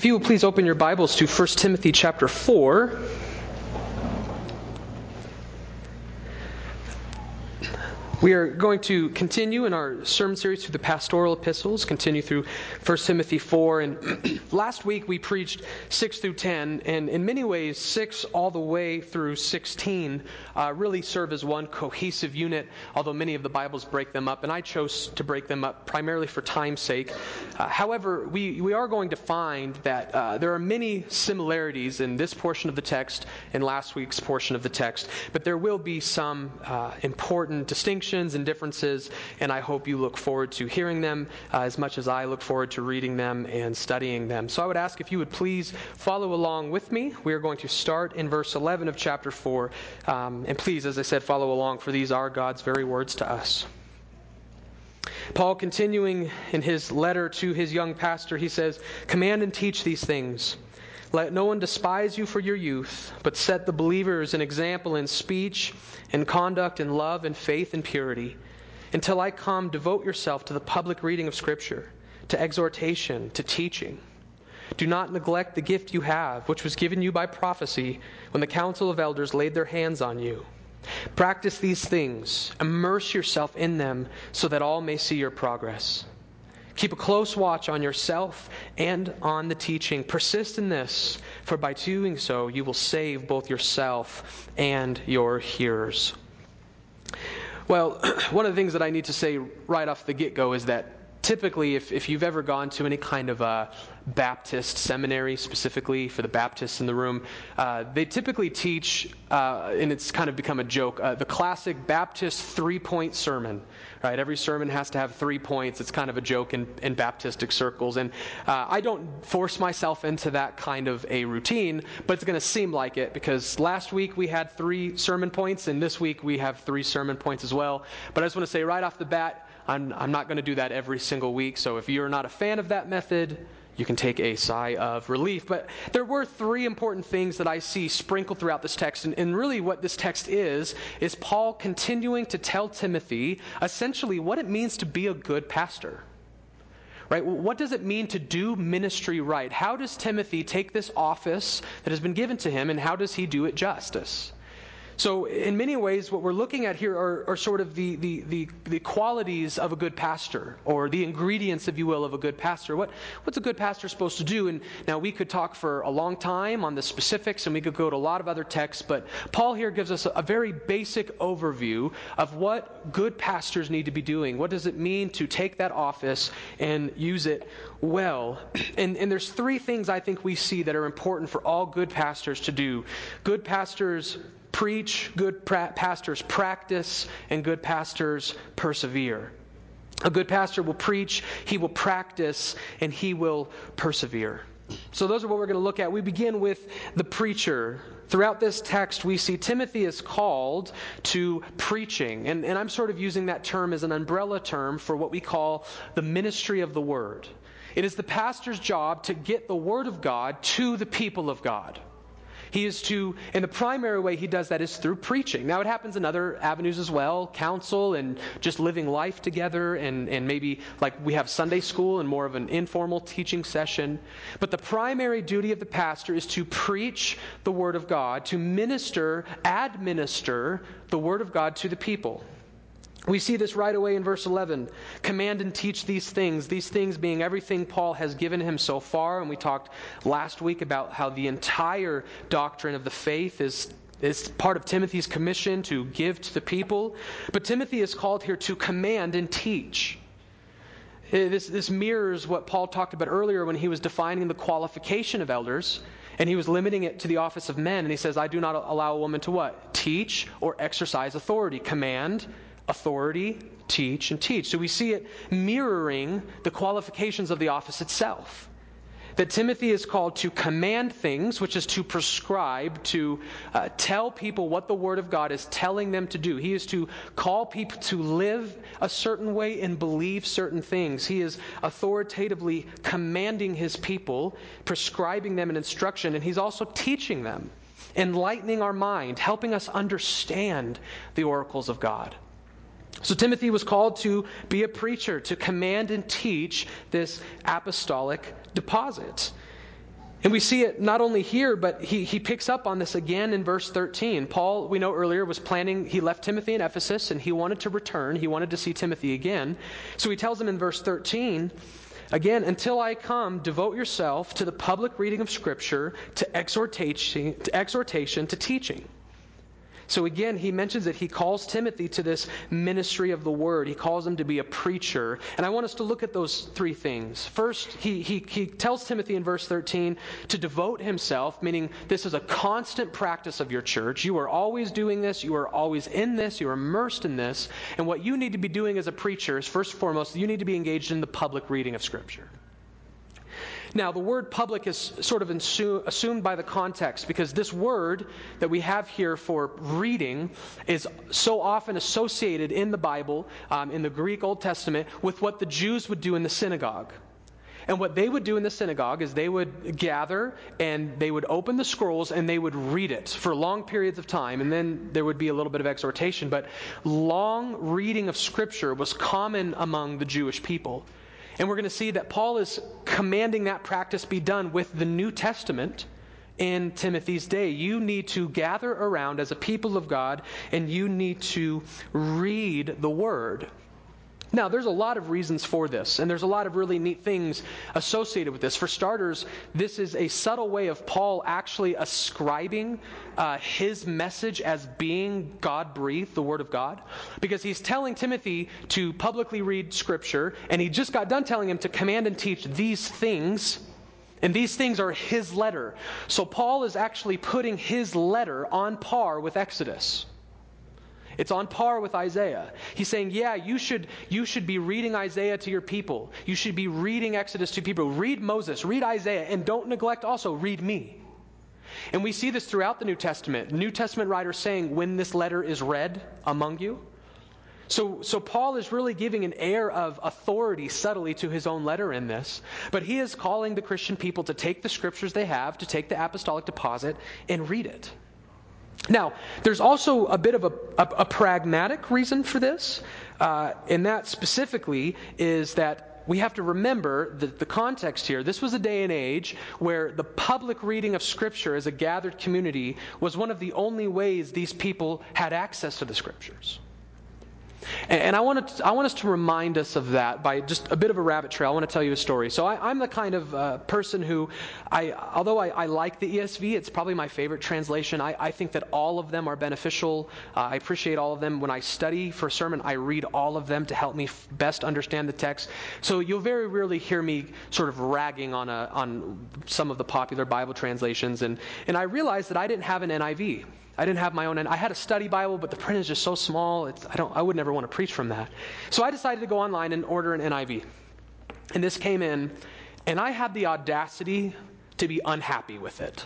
If you will please open your Bibles to 1 Timothy chapter 4. We are going to continue in our sermon series through the pastoral epistles, continue through 1 Timothy 4. And last week we preached 6 through 10, and in many ways, 6 all the way through 16 uh, really serve as one cohesive unit, although many of the Bibles break them up, and I chose to break them up primarily for time's sake. Uh, however, we, we are going to find that uh, there are many similarities in this portion of the text and last week's portion of the text, but there will be some uh, important distinctions and differences, and I hope you look forward to hearing them uh, as much as I look forward to reading them and studying them. So I would ask if you would please follow along with me. We are going to start in verse 11 of chapter 4. Um, and please, as I said, follow along, for these are God's very words to us. Paul, continuing in his letter to his young pastor, he says, Command and teach these things. Let no one despise you for your youth, but set the believers an example in speech, in conduct, in love, in faith, and purity. Until I come, devote yourself to the public reading of Scripture, to exhortation, to teaching. Do not neglect the gift you have, which was given you by prophecy when the council of elders laid their hands on you. Practice these things, immerse yourself in them, so that all may see your progress. Keep a close watch on yourself and on the teaching. Persist in this, for by doing so, you will save both yourself and your hearers. Well, one of the things that I need to say right off the get go is that typically, if, if you've ever gone to any kind of a Baptist seminary, specifically for the Baptists in the room, uh, they typically teach, uh, and it's kind of become a joke, uh, the classic Baptist three point sermon right? Every sermon has to have three points. It's kind of a joke in, in Baptistic circles. And uh, I don't force myself into that kind of a routine, but it's going to seem like it because last week we had three sermon points, and this week we have three sermon points as well. But I just want to say right off the bat, I'm, I'm not going to do that every single week. So if you're not a fan of that method, you can take a sigh of relief. But there were three important things that I see sprinkled throughout this text. And, and, really, what this text is, is Paul continuing to tell Timothy essentially what it means to be a good pastor. Right? What does it mean to do ministry right? How does Timothy take this office that has been given to him, and how does he do it justice? So, in many ways, what we're looking at here are, are sort of the, the, the, the, qualities of a good pastor, or the ingredients, if you will, of a good pastor. What, what's a good pastor supposed to do? And now we could talk for a long time on the specifics, and we could go to a lot of other texts, but Paul here gives us a, a very basic overview of what good pastors need to be doing. What does it mean to take that office and use it well? And, and there's three things I think we see that are important for all good pastors to do. Good pastors preach, good pra- pastors practice, and good pastors persevere. A good pastor will preach, he will practice, and he will persevere. So, those are what we're going to look at. We begin with the preacher. Throughout this text, we see Timothy is called to preaching. And, and I'm sort of using that term as an umbrella term for what we call the ministry of the word. It is the pastor's job to get the word of God to the people of God. He is to, and the primary way he does that is through preaching. Now, it happens in other avenues as well counsel and just living life together, and, and maybe like we have Sunday school and more of an informal teaching session. But the primary duty of the pastor is to preach the Word of God, to minister, administer the Word of God to the people. We see this right away in verse 11. Command and teach these things, these things being everything Paul has given him so far. And we talked last week about how the entire doctrine of the faith is, is part of Timothy's commission to give to the people. But Timothy is called here to command and teach. Uh, this, this mirrors what Paul talked about earlier when he was defining the qualification of elders. And he was limiting it to the office of men. And he says, I do not allow a woman to what? Teach or exercise authority. Command authority, teach, and teach. So we see it mirroring the qualifications of the office itself. That Timothy is called to command things, which is to prescribe, to uh, tell people what the Word of God is telling them to do. He is to call people to live a certain way and believe certain things. He is authoritatively commanding his people, prescribing them an instruction, and he's also teaching them, enlightening our mind, helping us understand the oracles of God. So Timothy was called to be a preacher, to command and teach this apostolic deposit. And we see it not only here, but he, he picks up on this again in verse 13. Paul, we know earlier, was planning, he left Timothy in Ephesus and he wanted to return. He wanted to see Timothy again. So he tells him in verse 13, again, until I come, devote yourself to the public reading of Scripture, to exhortation, to, exhortation, to teaching. So again, he mentions that he calls Timothy to this ministry of the word. He calls him to be a preacher. And I want us to look at those three things. First, he, he, he tells Timothy in verse 13 to devote himself, meaning this is a constant practice of your church. You are always doing this. You are always in this. You are immersed in this. And what you need to be doing as a preacher is, first and foremost, you need to be engaged in the public reading of Scripture. Now, the word public is sort of assumed by the context because this word that we have here for reading is so often associated in the Bible, um, in the Greek Old Testament, with what the Jews would do in the synagogue. And what they would do in the synagogue is they would gather and they would open the scrolls and they would read it for long periods of time. And then there would be a little bit of exhortation. But long reading of Scripture was common among the Jewish people. And we're going to see that Paul is commanding that practice be done with the New Testament in Timothy's day. You need to gather around as a people of God and you need to read the Word. Now, there's a lot of reasons for this, and there's a lot of really neat things associated with this. For starters, this is a subtle way of Paul actually ascribing uh, his message as being God breathed, the Word of God, because he's telling Timothy to publicly read Scripture, and he just got done telling him to command and teach these things. And these things are his letter. So Paul is actually putting his letter on par with Exodus. It's on par with Isaiah. He's saying, yeah, you should, you should be reading Isaiah to your people. You should be reading Exodus to people. Read Moses, read Isaiah, and don't neglect also read me. And we see this throughout the New Testament. New Testament writers saying, when this letter is read among you. So, so Paul is really giving an air of authority subtly to his own letter in this. But he is calling the Christian people to take the scriptures they have, to take the apostolic deposit, and read it. Now, there's also a bit of a, a, a pragmatic reason for this, uh, and that specifically is that we have to remember the, the context here. This was a day and age where the public reading of Scripture as a gathered community was one of the only ways these people had access to the Scriptures. And I want, to, I want us to remind us of that by just a bit of a rabbit trail. I want to tell you a story. So I, am the kind of uh, person who, I, although I, I, like the ESV, it's probably my favorite translation. I, I think that all of them are beneficial. Uh, I appreciate all of them. When I study for a sermon, I read all of them to help me f- best understand the text. So you'll very rarely hear me sort of ragging on, a, on some of the popular Bible translations. And, and I realized that I didn't have an NIV. I didn't have my own. I had a study Bible, but the print is just so small. I don't. I would never want to preach from that. So I decided to go online and order an NIV. And this came in, and I had the audacity to be unhappy with it.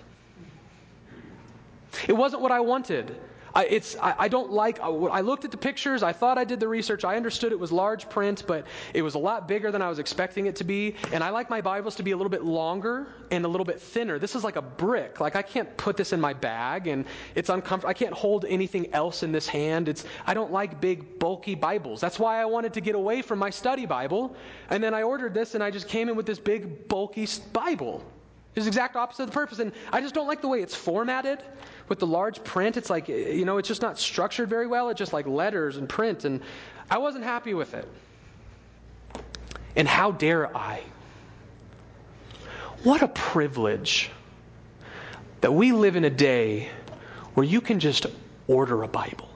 It wasn't what I wanted. I, it's, I, I, don't like, I looked at the pictures, I thought I did the research, I understood it was large print, but it was a lot bigger than I was expecting it to be. And I like my Bibles to be a little bit longer and a little bit thinner. This is like a brick. Like I can't put this in my bag and it's uncomfortable. I can't hold anything else in this hand. It's, I don't like big, bulky Bibles. That's why I wanted to get away from my study Bible. And then I ordered this and I just came in with this big, bulky Bible. It's the exact opposite of the purpose. And I just don't like the way it's formatted with the large print. It's like, you know, it's just not structured very well. It's just like letters and print. And I wasn't happy with it. And how dare I? What a privilege that we live in a day where you can just order a Bible.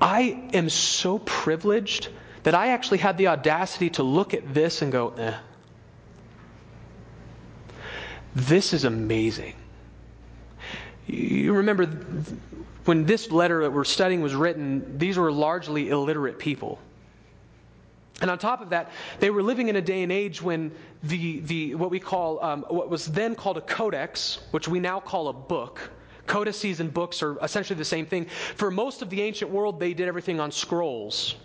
I am so privileged that I actually had the audacity to look at this and go, eh. This is amazing. You remember when this letter that we're studying was written, these were largely illiterate people. And on top of that, they were living in a day and age when the, the what we call, um, what was then called a codex, which we now call a book, codices and books are essentially the same thing. For most of the ancient world, they did everything on scrolls.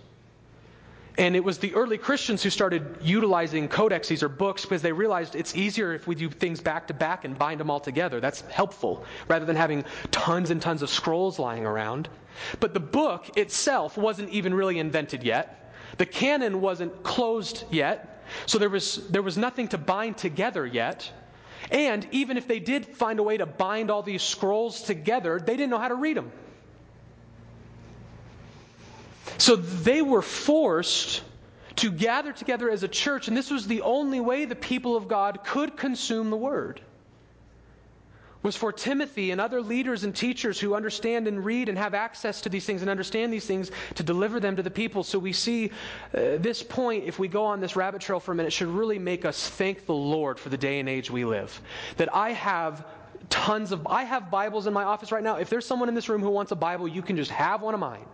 And it was the early Christians who started utilizing codexes or books because they realized it's easier if we do things back to back and bind them all together. That's helpful rather than having tons and tons of scrolls lying around. But the book itself wasn't even really invented yet. The canon wasn't closed yet. So there was, there was nothing to bind together yet. And even if they did find a way to bind all these scrolls together, they didn't know how to read them. So they were forced to gather together as a church, and this was the only way the people of God could consume the word was for Timothy and other leaders and teachers who understand and read and have access to these things and understand these things to deliver them to the people. So we see uh, this point, if we go on this rabbit trail for a minute, should really make us thank the Lord for the day and age we live. That I have tons of, I have Bibles in my office right now. If there's someone in this room who wants a Bible, you can just have one of mine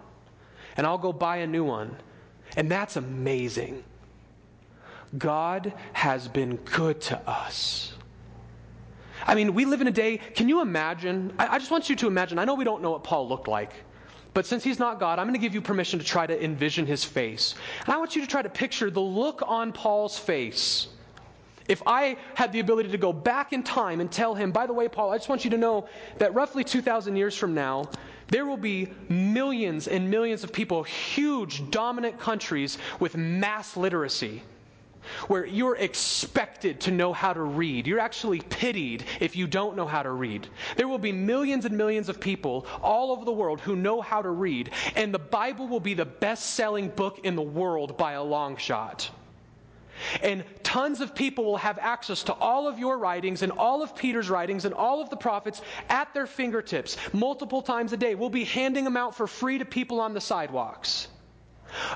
and I'll go buy a new one. And that's amazing. God has been good to us. I mean, we live in a day, can you imagine? I, I just want you to imagine. I know we don't know what Paul looked like. But since he's not God, I'm going to give you permission to try to envision his face. And I want you to try to picture the look on Paul's face. If I had the ability to go back in time and tell him, by the way, Paul, I just want you to know that roughly 2,000 years from now, there will be millions and millions of people, huge dominant countries with mass literacy where you're expected to know how to read. You're actually pitied if you don't know how to read. There will be millions and millions of people all over the world who know how to read, and the Bible will be the best selling book in the world by a long shot. And tons of people will have access to all of your writings and all of Peter's writings and all of the prophets at their fingertips multiple times a day. We'll be handing them out for free to people on the sidewalks.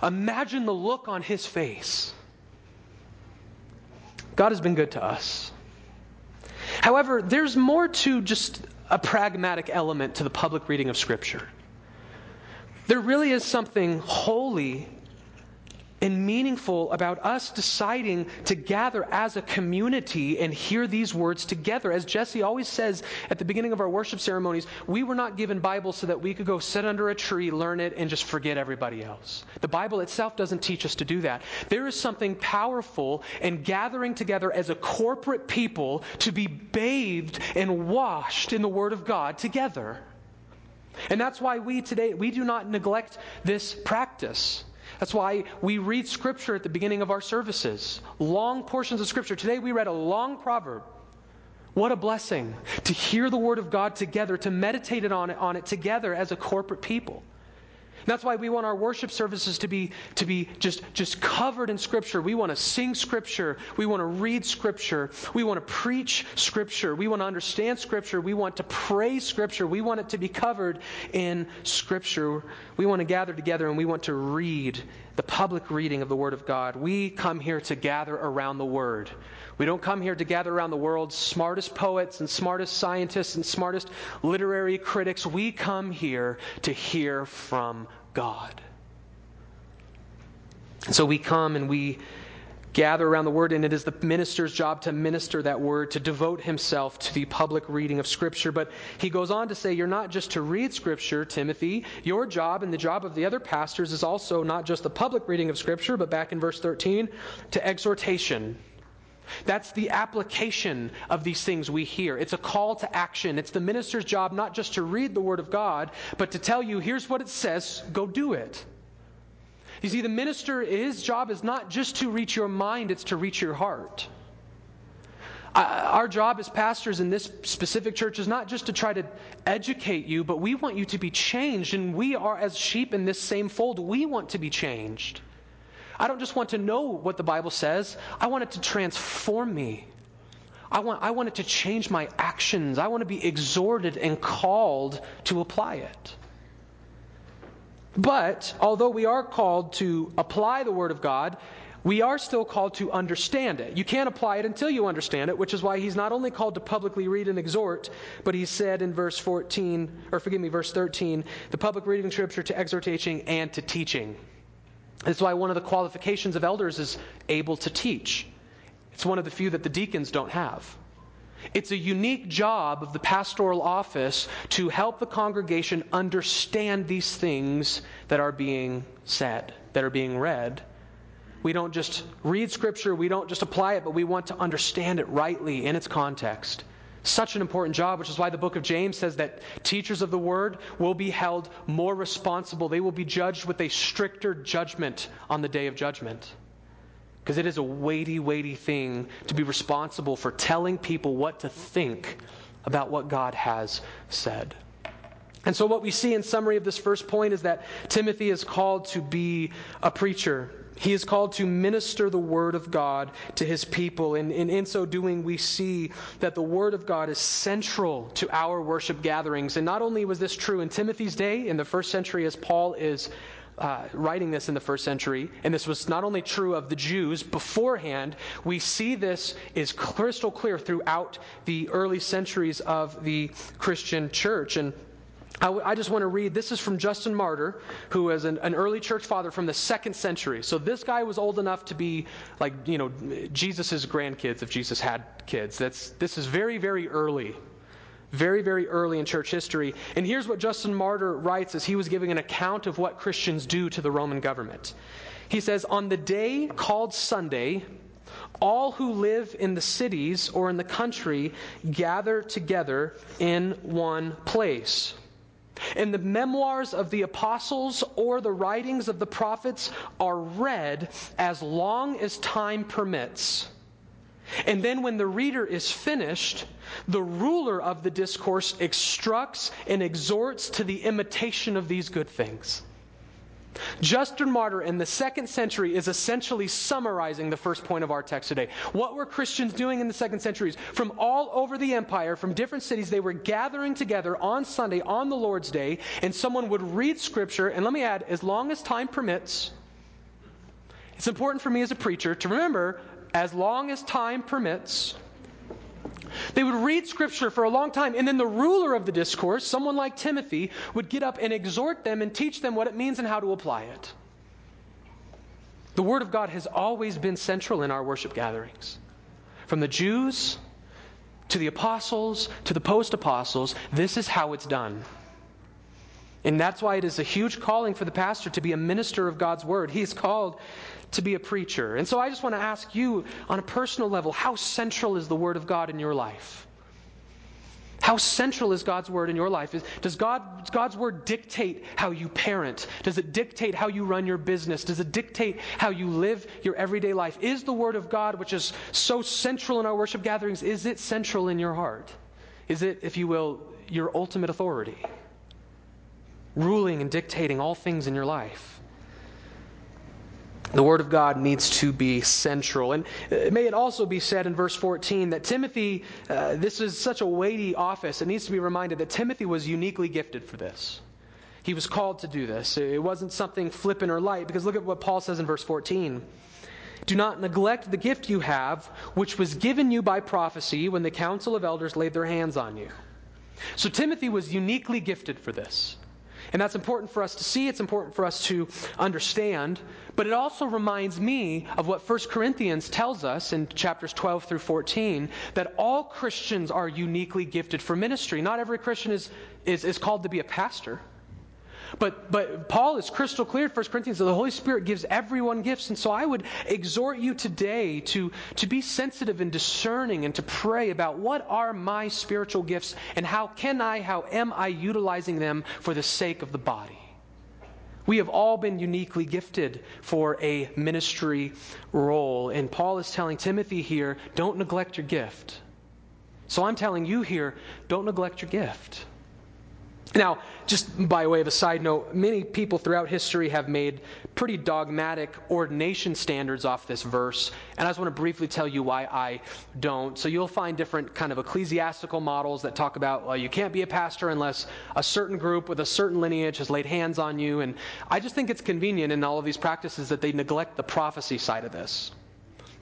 Imagine the look on his face God has been good to us. However, there's more to just a pragmatic element to the public reading of Scripture. There really is something holy and meaningful about us deciding to gather as a community and hear these words together. As Jesse always says at the beginning of our worship ceremonies, we were not given Bibles so that we could go sit under a tree, learn it, and just forget everybody else. The Bible itself doesn't teach us to do that. There is something powerful in gathering together as a corporate people to be bathed and washed in the Word of God together. And that's why we today, we do not neglect this practice. That's why we read Scripture at the beginning of our services. Long portions of Scripture. Today we read a long proverb. What a blessing to hear the Word of God together, to meditate on it, on it together as a corporate people. That's why we want our worship services to be, to be just, just covered in Scripture. We want to sing Scripture. We want to read Scripture. We want to preach Scripture. We want to understand Scripture. We want to pray Scripture. We want it to be covered in Scripture. We want to gather together and we want to read the public reading of the Word of God. We come here to gather around the Word. We don't come here to gather around the world's smartest poets and smartest scientists and smartest literary critics. We come here to hear from God. So we come and we gather around the word, and it is the minister's job to minister that word, to devote himself to the public reading of Scripture. But he goes on to say, You're not just to read Scripture, Timothy. Your job and the job of the other pastors is also not just the public reading of Scripture, but back in verse 13, to exhortation. That's the application of these things we hear. It's a call to action. It's the minister's job not just to read the Word of God, but to tell you, here's what it says, go do it. You see, the minister, his job is not just to reach your mind, it's to reach your heart. Uh, our job as pastors in this specific church is not just to try to educate you, but we want you to be changed. And we are, as sheep in this same fold, we want to be changed. I don't just want to know what the Bible says, I want it to transform me. I want, I want it to change my actions. I want to be exhorted and called to apply it. But although we are called to apply the Word of God, we are still called to understand it. You can't apply it until you understand it, which is why he's not only called to publicly read and exhort, but he said in verse 14, or forgive me, verse 13, the public reading of Scripture to exhortation and to teaching. That's why one of the qualifications of elders is able to teach. It's one of the few that the deacons don't have. It's a unique job of the pastoral office to help the congregation understand these things that are being said, that are being read. We don't just read Scripture, we don't just apply it, but we want to understand it rightly in its context. Such an important job, which is why the book of James says that teachers of the word will be held more responsible. They will be judged with a stricter judgment on the day of judgment. Because it is a weighty, weighty thing to be responsible for telling people what to think about what God has said. And so, what we see in summary of this first point is that Timothy is called to be a preacher. He is called to minister the Word of God to his people. And, and, in so doing, we see that the Word of God is central to our worship gatherings. And not only was this true in Timothy's day, in the first century, as Paul is uh, writing this in the first century, and this was not only true of the Jews beforehand, we see this is crystal clear throughout the early centuries of the Christian church. And I, w- I just want to read this is from Justin Martyr, who is an, an early church father from the second century. So this guy was old enough to be like, you know, Jesus' grandkids if Jesus had kids. That's, this is very, very early very, very early in church history. And here's what Justin Martyr writes as he was giving an account of what Christians do to the Roman government. He says, On the day called Sunday, all who live in the cities or in the country gather together in one place. And the memoirs of the apostles or the writings of the prophets are read as long as time permits. And then, when the reader is finished, the ruler of the discourse instructs and exhorts to the imitation of these good things. Justin Martyr in the second century is essentially summarizing the first point of our text today. What were Christians doing in the second centuries? From all over the empire, from different cities, they were gathering together on Sunday, on the Lord's Day, and someone would read Scripture. And let me add, as long as time permits, it's important for me as a preacher to remember, as long as time permits, they would read scripture for a long time, and then the ruler of the discourse, someone like Timothy, would get up and exhort them and teach them what it means and how to apply it. The Word of God has always been central in our worship gatherings. From the Jews to the apostles to the post apostles, this is how it's done. And that's why it is a huge calling for the pastor to be a minister of God's Word. He's called to be a preacher. And so I just want to ask you on a personal level how central is the Word of God in your life? How central is God's Word in your life? Does, God, does God's Word dictate how you parent? Does it dictate how you run your business? Does it dictate how you live your everyday life? Is the Word of God, which is so central in our worship gatherings, is it central in your heart? Is it, if you will, your ultimate authority? Ruling and dictating all things in your life? The Word of God needs to be central. And uh, may it also be said in verse 14 that Timothy, uh, this is such a weighty office, it needs to be reminded that Timothy was uniquely gifted for this. He was called to do this. It wasn't something flippant or light, because look at what Paul says in verse 14. Do not neglect the gift you have, which was given you by prophecy when the council of elders laid their hands on you. So Timothy was uniquely gifted for this. And that's important for us to see, it's important for us to understand. But it also reminds me of what 1 Corinthians tells us in chapters 12 through 14 that all Christians are uniquely gifted for ministry. Not every Christian is, is, is called to be a pastor. But, but Paul is crystal clear in 1 Corinthians that the Holy Spirit gives everyone gifts. And so I would exhort you today to, to be sensitive and discerning and to pray about what are my spiritual gifts and how can I, how am I utilizing them for the sake of the body. We have all been uniquely gifted for a ministry role. And Paul is telling Timothy here don't neglect your gift. So I'm telling you here don't neglect your gift. Now, just by way of a side note, many people throughout history have made pretty dogmatic ordination standards off this verse, and I just want to briefly tell you why I don't. So you'll find different kind of ecclesiastical models that talk about well, you can't be a pastor unless a certain group with a certain lineage has laid hands on you, and I just think it's convenient in all of these practices that they neglect the prophecy side of this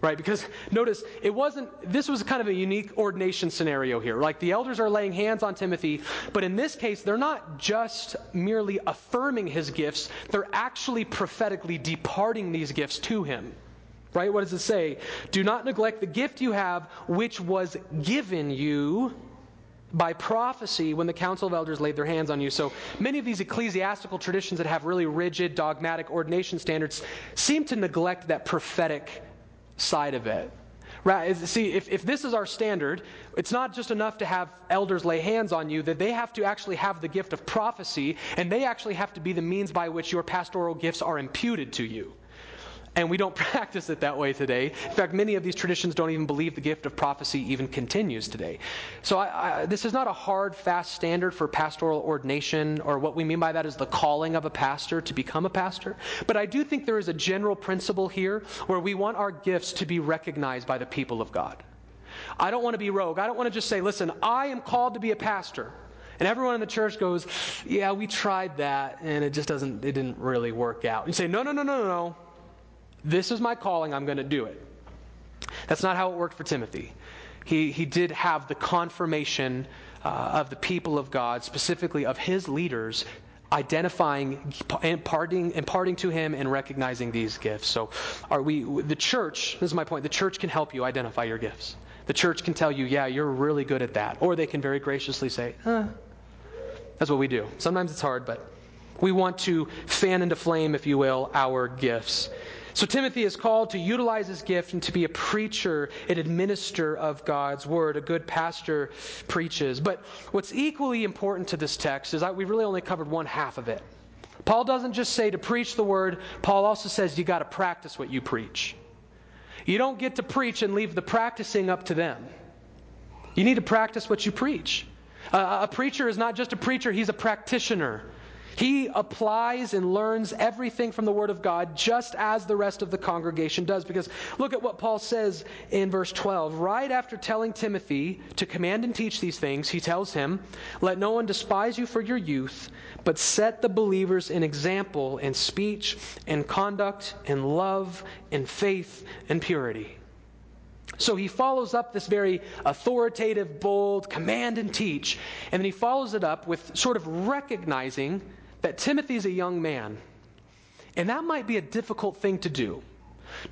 right? Because notice, it wasn't, this was kind of a unique ordination scenario here. Like the elders are laying hands on Timothy, but in this case, they're not just merely affirming his gifts, they're actually prophetically departing these gifts to him. Right? What does it say? Do not neglect the gift you have, which was given you by prophecy when the council of elders laid their hands on you. So many of these ecclesiastical traditions that have really rigid, dogmatic ordination standards seem to neglect that prophetic side of it. Right? See, if, if this is our standard, it's not just enough to have elders lay hands on you, that they have to actually have the gift of prophecy, and they actually have to be the means by which your pastoral gifts are imputed to you. And we don't practice it that way today. In fact, many of these traditions don't even believe the gift of prophecy even continues today. So, I, I, this is not a hard, fast standard for pastoral ordination, or what we mean by that is the calling of a pastor to become a pastor. But I do think there is a general principle here where we want our gifts to be recognized by the people of God. I don't want to be rogue. I don't want to just say, listen, I am called to be a pastor. And everyone in the church goes, yeah, we tried that, and it just doesn't, it didn't really work out. You say, no, no, no, no, no, no. This is my calling, I'm going to do it. That's not how it worked for Timothy. He, he did have the confirmation uh, of the people of God, specifically of his leaders, identifying, imparting, imparting to him and recognizing these gifts. So, are we, the church, this is my point, the church can help you identify your gifts. The church can tell you, yeah, you're really good at that. Or they can very graciously say. That's what we do. Sometimes it's hard, but we want to fan into flame, if you will, our gifts. So Timothy is called to utilize his gift and to be a preacher, an administrator of God's word. A good pastor preaches. But what's equally important to this text is that we really only covered one half of it. Paul doesn't just say to preach the word, Paul also says you got to practice what you preach. You don't get to preach and leave the practicing up to them. You need to practice what you preach. Uh, a preacher is not just a preacher, he's a practitioner. He applies and learns everything from the Word of God just as the rest of the congregation does. Because look at what Paul says in verse 12. Right after telling Timothy to command and teach these things, he tells him, Let no one despise you for your youth, but set the believers an example in speech and conduct and love and faith and purity. So he follows up this very authoritative, bold command and teach, and then he follows it up with sort of recognizing that Timothy's a young man. And that might be a difficult thing to do.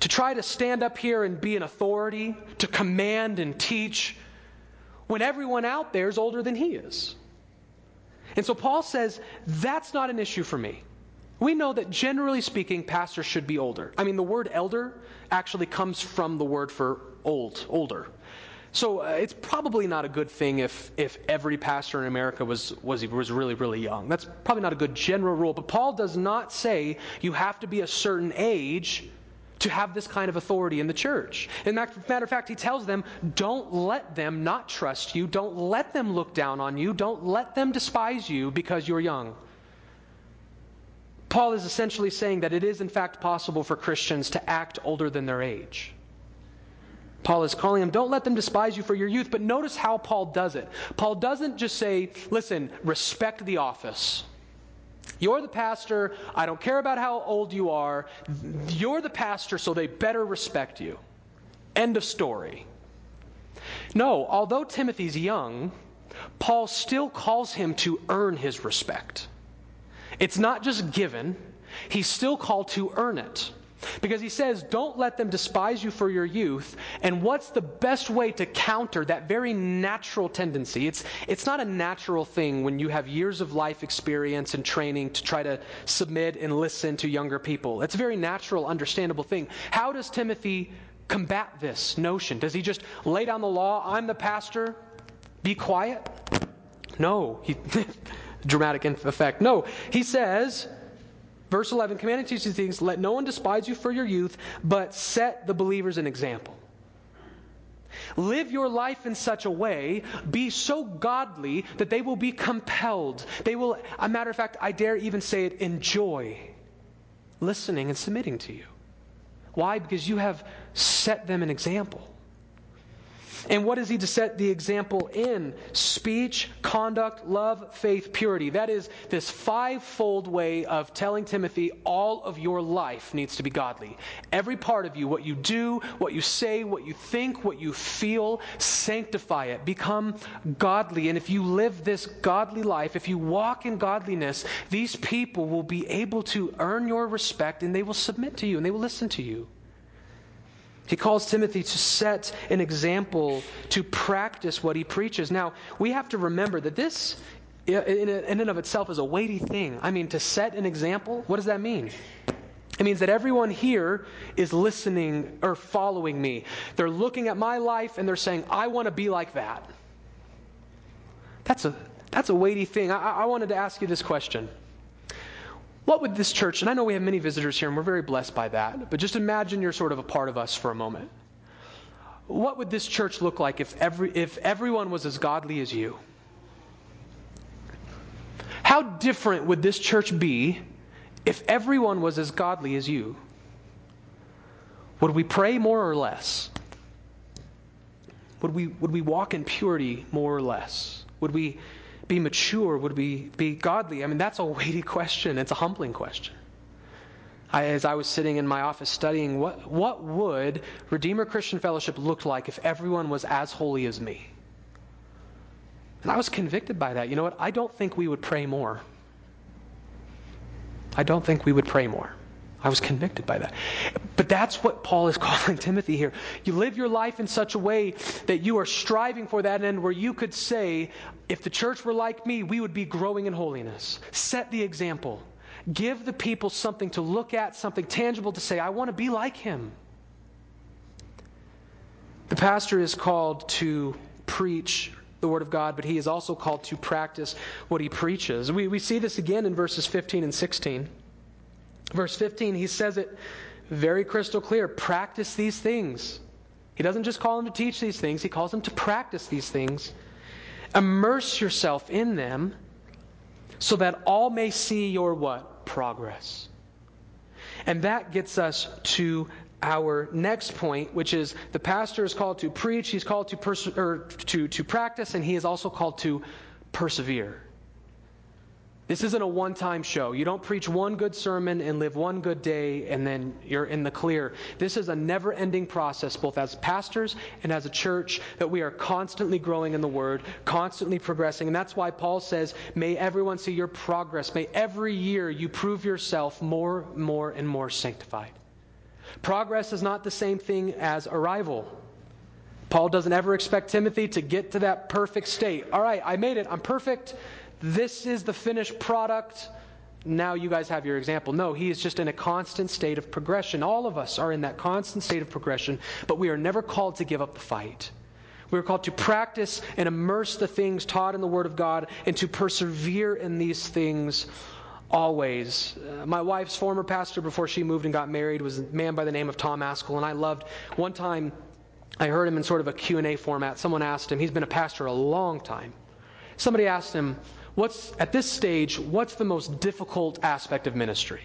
To try to stand up here and be an authority, to command and teach, when everyone out there is older than he is. And so Paul says, that's not an issue for me. We know that generally speaking, pastors should be older. I mean, the word elder actually comes from the word for old, older. So uh, it's probably not a good thing if, if every pastor in America was, was, was really, really young. That's probably not a good general rule. But Paul does not say you have to be a certain age to have this kind of authority in the church. In matter of fact, he tells them, don't let them not trust you. Don't let them look down on you. Don't let them despise you because you're young. Paul is essentially saying that it is, in fact, possible for Christians to act older than their age. Paul is calling them, don't let them despise you for your youth. But notice how Paul does it. Paul doesn't just say, listen, respect the office. You're the pastor. I don't care about how old you are. You're the pastor, so they better respect you. End of story. No, although Timothy's young, Paul still calls him to earn his respect. It's not just given, he's still called to earn it. Because he says, Don't let them despise you for your youth. And what's the best way to counter that very natural tendency? It's, it's not a natural thing when you have years of life experience and training to try to submit and listen to younger people. It's a very natural, understandable thing. How does Timothy combat this notion? Does he just lay down the law? I'm the pastor. Be quiet? No. He, dramatic effect. No. He says, Verse 11 Command and teach these things. Let no one despise you for your youth, but set the believers an example. Live your life in such a way, be so godly that they will be compelled. They will, a matter of fact, I dare even say it, enjoy listening and submitting to you. Why? Because you have set them an example. And what is he to set the example in? Speech, conduct, love, faith, purity. That is this fivefold way of telling Timothy all of your life needs to be godly. Every part of you, what you do, what you say, what you think, what you feel, sanctify it. Become godly. And if you live this godly life, if you walk in godliness, these people will be able to earn your respect and they will submit to you and they will listen to you. He calls Timothy to set an example, to practice what he preaches. Now, we have to remember that this, in and of itself, is a weighty thing. I mean, to set an example, what does that mean? It means that everyone here is listening or following me. They're looking at my life and they're saying, I want to be like that. That's a, that's a weighty thing. I, I wanted to ask you this question what would this church, and I know we have many visitors here and we're very blessed by that, but just imagine you're sort of a part of us for a moment. What would this church look like if, every, if everyone was as godly as you? How different would this church be if everyone was as godly as you? Would we pray more or less? Would we, would we walk in purity more or less? Would we be mature? Would we be godly? I mean, that's a weighty question. It's a humbling question. I, as I was sitting in my office studying, what, what would Redeemer Christian Fellowship look like if everyone was as holy as me? And I was convicted by that. You know what? I don't think we would pray more. I don't think we would pray more. I was convicted by that. But that's what Paul is calling Timothy here. You live your life in such a way that you are striving for that end where you could say, if the church were like me, we would be growing in holiness. Set the example. Give the people something to look at, something tangible to say, I want to be like him. The pastor is called to preach the Word of God, but he is also called to practice what he preaches. We, we see this again in verses 15 and 16. Verse 15, he says it very crystal clear practice these things. He doesn't just call them to teach these things, he calls them to practice these things. Immerse yourself in them so that all may see your what? Progress. And that gets us to our next point, which is the pastor is called to preach, he's called to, pers- to, to practice, and he is also called to persevere. This isn't a one time show. You don't preach one good sermon and live one good day and then you're in the clear. This is a never ending process, both as pastors and as a church, that we are constantly growing in the Word, constantly progressing. And that's why Paul says, May everyone see your progress. May every year you prove yourself more, more, and more sanctified. Progress is not the same thing as arrival. Paul doesn't ever expect Timothy to get to that perfect state. All right, I made it. I'm perfect. This is the finished product. Now you guys have your example. No, he is just in a constant state of progression. All of us are in that constant state of progression, but we are never called to give up the fight. We are called to practice and immerse the things taught in the Word of God and to persevere in these things always. Uh, my wife's former pastor before she moved and got married was a man by the name of Tom Ascol, and I loved one time I heard him in sort of a Q&A format. Someone asked him, he's been a pastor a long time. Somebody asked him, what's at this stage, what's the most difficult aspect of ministry?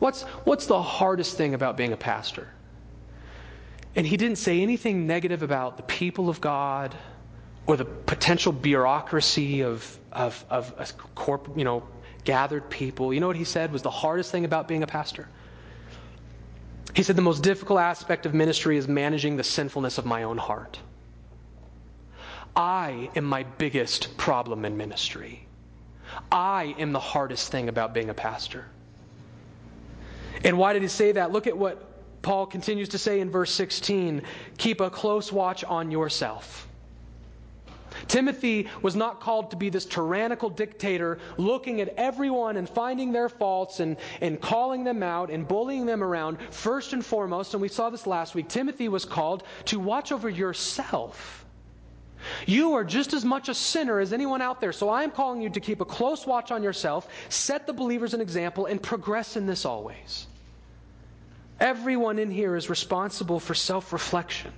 What's what's the hardest thing about being a pastor? And he didn't say anything negative about the people of God or the potential bureaucracy of, of, of a corp, you know, gathered people. You know what he said was the hardest thing about being a pastor? He said the most difficult aspect of ministry is managing the sinfulness of my own heart. I am my biggest problem in ministry. I am the hardest thing about being a pastor. And why did he say that? Look at what Paul continues to say in verse 16 keep a close watch on yourself. Timothy was not called to be this tyrannical dictator looking at everyone and finding their faults and, and calling them out and bullying them around. First and foremost, and we saw this last week, Timothy was called to watch over yourself. You are just as much a sinner as anyone out there, so I am calling you to keep a close watch on yourself, set the believers an example, and progress in this always. Everyone in here is responsible for self reflection,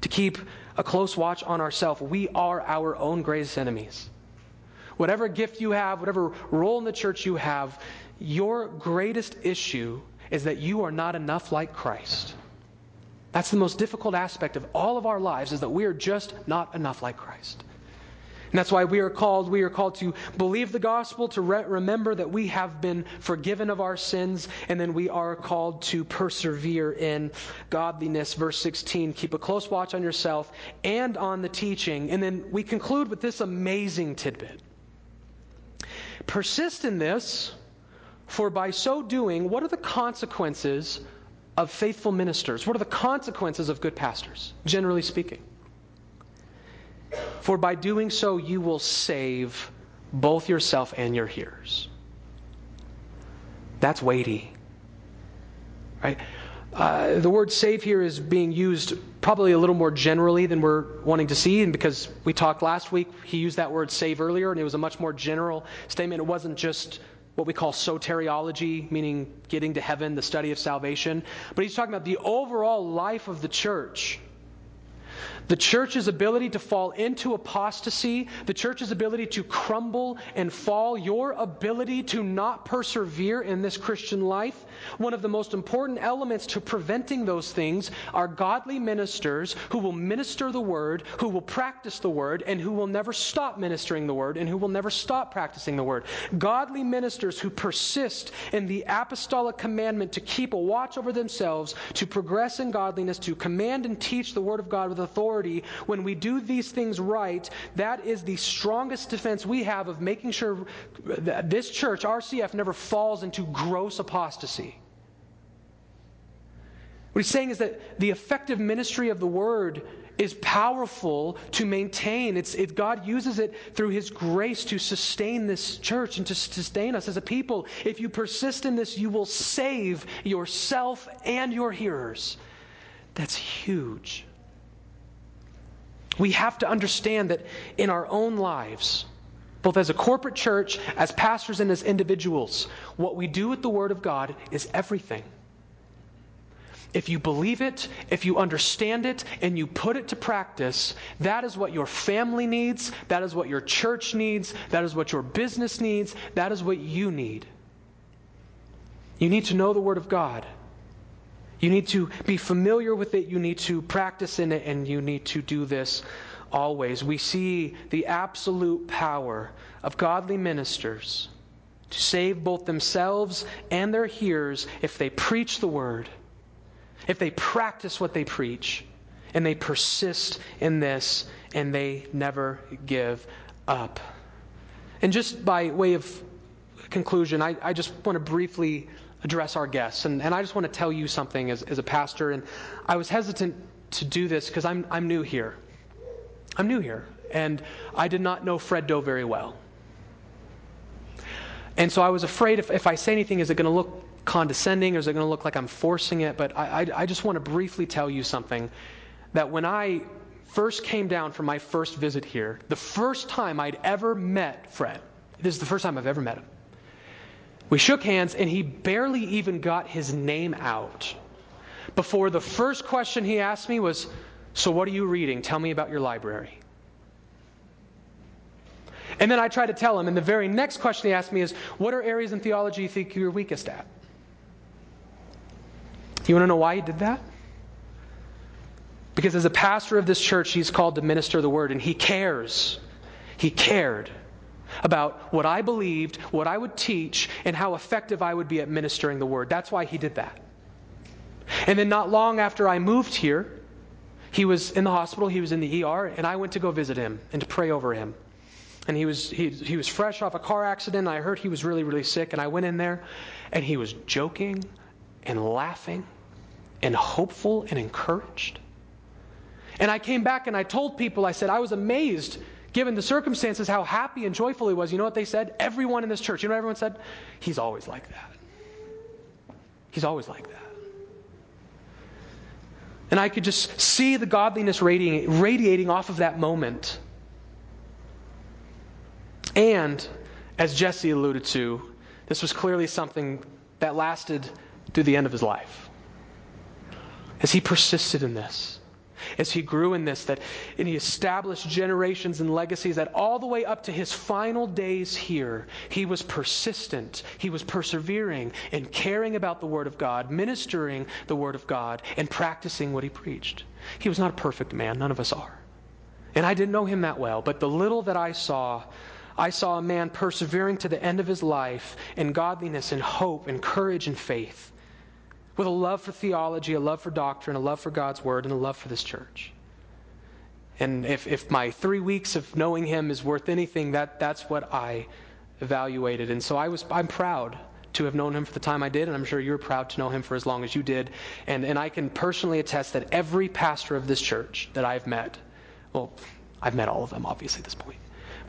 to keep a close watch on ourselves. We are our own greatest enemies. Whatever gift you have, whatever role in the church you have, your greatest issue is that you are not enough like Christ. That's the most difficult aspect of all of our lives is that we are just not enough like Christ. And that's why we are called we are called to believe the gospel to re- remember that we have been forgiven of our sins and then we are called to persevere in godliness. Verse 16 keep a close watch on yourself and on the teaching. And then we conclude with this amazing tidbit. Persist in this for by so doing what are the consequences of faithful ministers? What are the consequences of good pastors, generally speaking? For by doing so, you will save both yourself and your hearers. That's weighty. Right? Uh, the word save here is being used probably a little more generally than we're wanting to see. And because we talked last week, he used that word save earlier, and it was a much more general statement. It wasn't just what we call soteriology, meaning getting to heaven, the study of salvation. But he's talking about the overall life of the church. The church's ability to fall into apostasy, the church's ability to crumble and fall, your ability to not persevere in this Christian life, one of the most important elements to preventing those things are godly ministers who will minister the word, who will practice the word, and who will never stop ministering the word, and who will never stop practicing the word. Godly ministers who persist in the apostolic commandment to keep a watch over themselves, to progress in godliness, to command and teach the word of God with authority when we do these things right, that is the strongest defense we have of making sure that this church, RCF, never falls into gross apostasy. What he's saying is that the effective ministry of the word is powerful to maintain. It's, it, God uses it through His grace to sustain this church and to sustain us as a people. If you persist in this, you will save yourself and your hearers. That's huge. We have to understand that in our own lives, both as a corporate church, as pastors, and as individuals, what we do with the Word of God is everything. If you believe it, if you understand it, and you put it to practice, that is what your family needs, that is what your church needs, that is what your business needs, that is what you need. You need to know the Word of God. You need to be familiar with it, you need to practice in it, and you need to do this always. We see the absolute power of godly ministers to save both themselves and their hearers if they preach the word, if they practice what they preach, and they persist in this, and they never give up. And just by way of conclusion, I, I just want to briefly address our guests. And, and I just want to tell you something as, as a pastor. And I was hesitant to do this because I'm, I'm new here. I'm new here. And I did not know Fred Doe very well. And so I was afraid if, if I say anything, is it going to look condescending or is it going to look like I'm forcing it? But I, I, I just want to briefly tell you something that when I first came down for my first visit here, the first time I'd ever met Fred, this is the first time I've ever met him. We shook hands, and he barely even got his name out before the first question he asked me was, So, what are you reading? Tell me about your library. And then I tried to tell him, and the very next question he asked me is, What are areas in theology you think you're weakest at? You want to know why he did that? Because as a pastor of this church, he's called to minister the word, and he cares. He cared about what I believed, what I would teach, and how effective I would be at ministering the word. That's why he did that. And then, not long after I moved here, he was in the hospital, he was in the ER, and I went to go visit him and to pray over him. And he was, he, he was fresh off a car accident. I heard he was really, really sick, and I went in there, and he was joking and laughing and hopeful and encouraged. And I came back and I told people, I said, I was amazed given the circumstances, how happy and joyful he was. You know what they said? Everyone in this church, you know what everyone said? He's always like that. He's always like that. And I could just see the godliness radiating, radiating off of that moment. And, as Jesse alluded to, this was clearly something that lasted through the end of his life. As he persisted in this as he grew in this, that and he established generations and legacies that all the way up to his final days here, he was persistent, he was persevering and caring about the Word of God, ministering the Word of God, and practicing what he preached. He was not a perfect man, none of us are. And I didn't know him that well, but the little that I saw, I saw a man persevering to the end of his life in godliness and hope and courage and faith with a love for theology, a love for doctrine, a love for God's word, and a love for this church. And if, if my three weeks of knowing him is worth anything, that, that's what I evaluated. And so I was, I'm proud to have known him for the time I did, and I'm sure you're proud to know him for as long as you did. And, and I can personally attest that every pastor of this church that I've met, well, I've met all of them, obviously, at this point,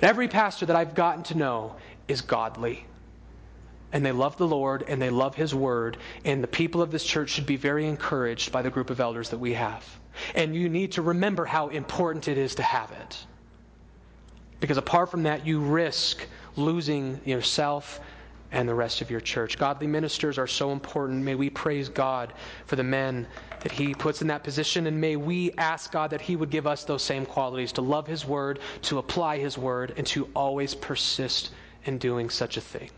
but every pastor that I've gotten to know is godly and they love the Lord and they love His Word. And the people of this church should be very encouraged by the group of elders that we have. And you need to remember how important it is to have it. Because apart from that, you risk losing yourself and the rest of your church. Godly ministers are so important. May we praise God for the men that He puts in that position, and may we ask God that He would give us those same qualities to love His word, to apply His word, and to always persist in doing such a thing.